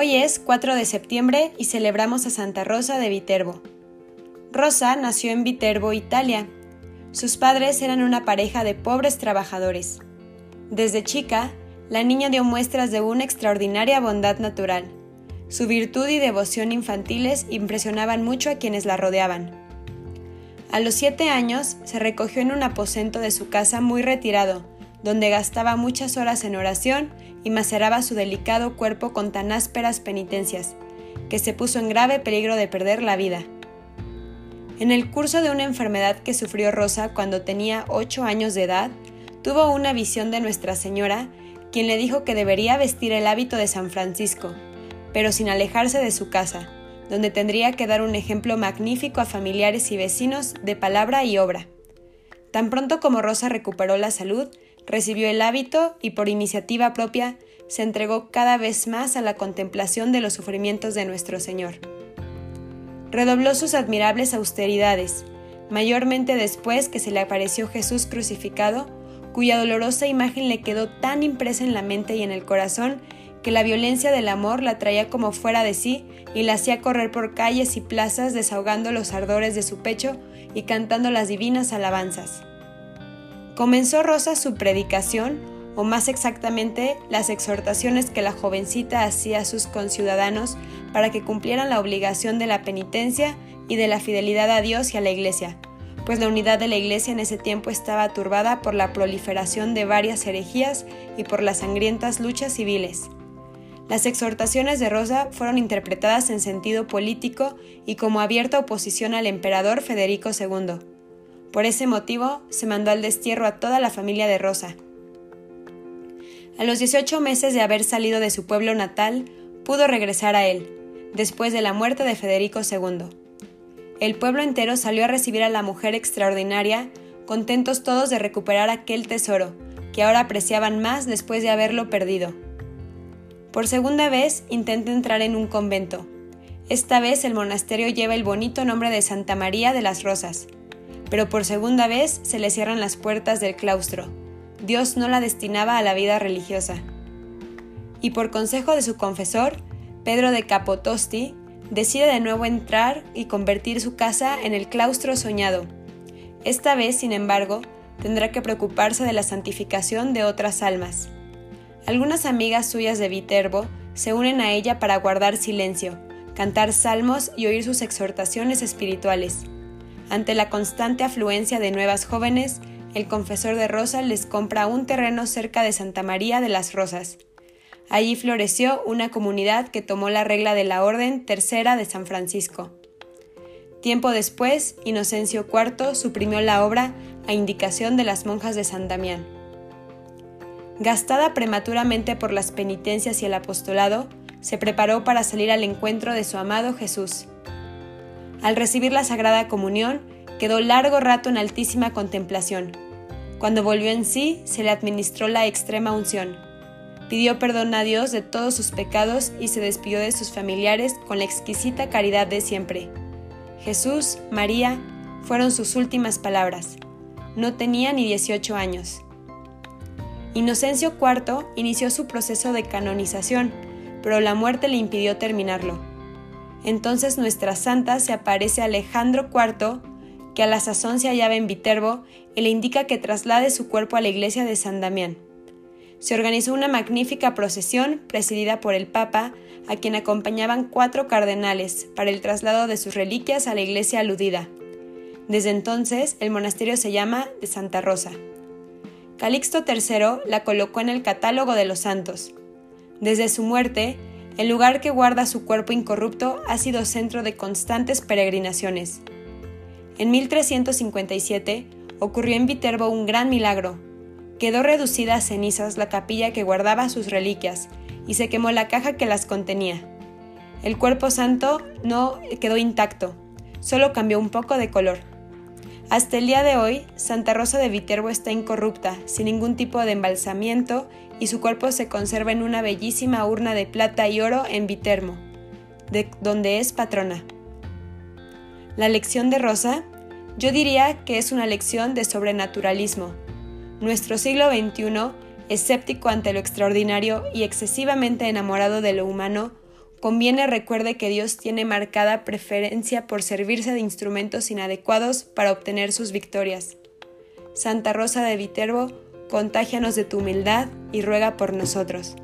Hoy es 4 de septiembre y celebramos a Santa Rosa de Viterbo. Rosa nació en Viterbo, Italia. Sus padres eran una pareja de pobres trabajadores. Desde chica, la niña dio muestras de una extraordinaria bondad natural. Su virtud y devoción infantiles impresionaban mucho a quienes la rodeaban. A los siete años se recogió en un aposento de su casa muy retirado, donde gastaba muchas horas en oración y maceraba su delicado cuerpo con tan ásperas penitencias, que se puso en grave peligro de perder la vida. En el curso de una enfermedad que sufrió Rosa cuando tenía ocho años de edad, tuvo una visión de Nuestra Señora, quien le dijo que debería vestir el hábito de San Francisco, pero sin alejarse de su casa, donde tendría que dar un ejemplo magnífico a familiares y vecinos de palabra y obra. Tan pronto como Rosa recuperó la salud, recibió el hábito y por iniciativa propia se entregó cada vez más a la contemplación de los sufrimientos de nuestro Señor. Redobló sus admirables austeridades, mayormente después que se le apareció Jesús crucificado, cuya dolorosa imagen le quedó tan impresa en la mente y en el corazón que la violencia del amor la traía como fuera de sí y la hacía correr por calles y plazas desahogando los ardores de su pecho y cantando las divinas alabanzas. Comenzó Rosa su predicación, o más exactamente las exhortaciones que la jovencita hacía a sus conciudadanos para que cumplieran la obligación de la penitencia y de la fidelidad a Dios y a la Iglesia, pues la unidad de la Iglesia en ese tiempo estaba turbada por la proliferación de varias herejías y por las sangrientas luchas civiles. Las exhortaciones de Rosa fueron interpretadas en sentido político y como abierta oposición al emperador Federico II. Por ese motivo, se mandó al destierro a toda la familia de Rosa. A los 18 meses de haber salido de su pueblo natal, pudo regresar a él, después de la muerte de Federico II. El pueblo entero salió a recibir a la mujer extraordinaria, contentos todos de recuperar aquel tesoro, que ahora apreciaban más después de haberlo perdido. Por segunda vez intenta entrar en un convento. Esta vez el monasterio lleva el bonito nombre de Santa María de las Rosas, pero por segunda vez se le cierran las puertas del claustro. Dios no la destinaba a la vida religiosa. Y por consejo de su confesor, Pedro de Capotosti, decide de nuevo entrar y convertir su casa en el claustro soñado. Esta vez, sin embargo, tendrá que preocuparse de la santificación de otras almas. Algunas amigas suyas de Viterbo se unen a ella para guardar silencio, cantar salmos y oír sus exhortaciones espirituales. Ante la constante afluencia de nuevas jóvenes, el confesor de Rosa les compra un terreno cerca de Santa María de las Rosas. Allí floreció una comunidad que tomó la regla de la Orden Tercera de San Francisco. Tiempo después, Inocencio IV suprimió la obra a indicación de las monjas de San Damián. Gastada prematuramente por las penitencias y el apostolado, se preparó para salir al encuentro de su amado Jesús. Al recibir la Sagrada Comunión, quedó largo rato en altísima contemplación. Cuando volvió en sí, se le administró la extrema unción. Pidió perdón a Dios de todos sus pecados y se despidió de sus familiares con la exquisita caridad de siempre. Jesús, María, fueron sus últimas palabras. No tenía ni 18 años. Inocencio IV inició su proceso de canonización, pero la muerte le impidió terminarlo. Entonces nuestra santa se aparece Alejandro IV, que a la sazón se hallaba en Viterbo, y le indica que traslade su cuerpo a la iglesia de San Damián. Se organizó una magnífica procesión presidida por el Papa, a quien acompañaban cuatro cardenales, para el traslado de sus reliquias a la iglesia aludida. Desde entonces, el monasterio se llama de Santa Rosa. Calixto III la colocó en el catálogo de los santos. Desde su muerte, el lugar que guarda su cuerpo incorrupto ha sido centro de constantes peregrinaciones. En 1357 ocurrió en Viterbo un gran milagro. Quedó reducida a cenizas la capilla que guardaba sus reliquias y se quemó la caja que las contenía. El cuerpo santo no quedó intacto, solo cambió un poco de color. Hasta el día de hoy, Santa Rosa de Viterbo está incorrupta, sin ningún tipo de embalsamiento, y su cuerpo se conserva en una bellísima urna de plata y oro en Viterbo, de donde es patrona. La lección de Rosa, yo diría que es una lección de sobrenaturalismo. Nuestro siglo XXI, escéptico ante lo extraordinario y excesivamente enamorado de lo humano, conviene recuerde que Dios tiene marcada preferencia por servirse de instrumentos inadecuados para obtener sus victorias. Santa Rosa de Viterbo, contágianos de tu humildad y ruega por nosotros.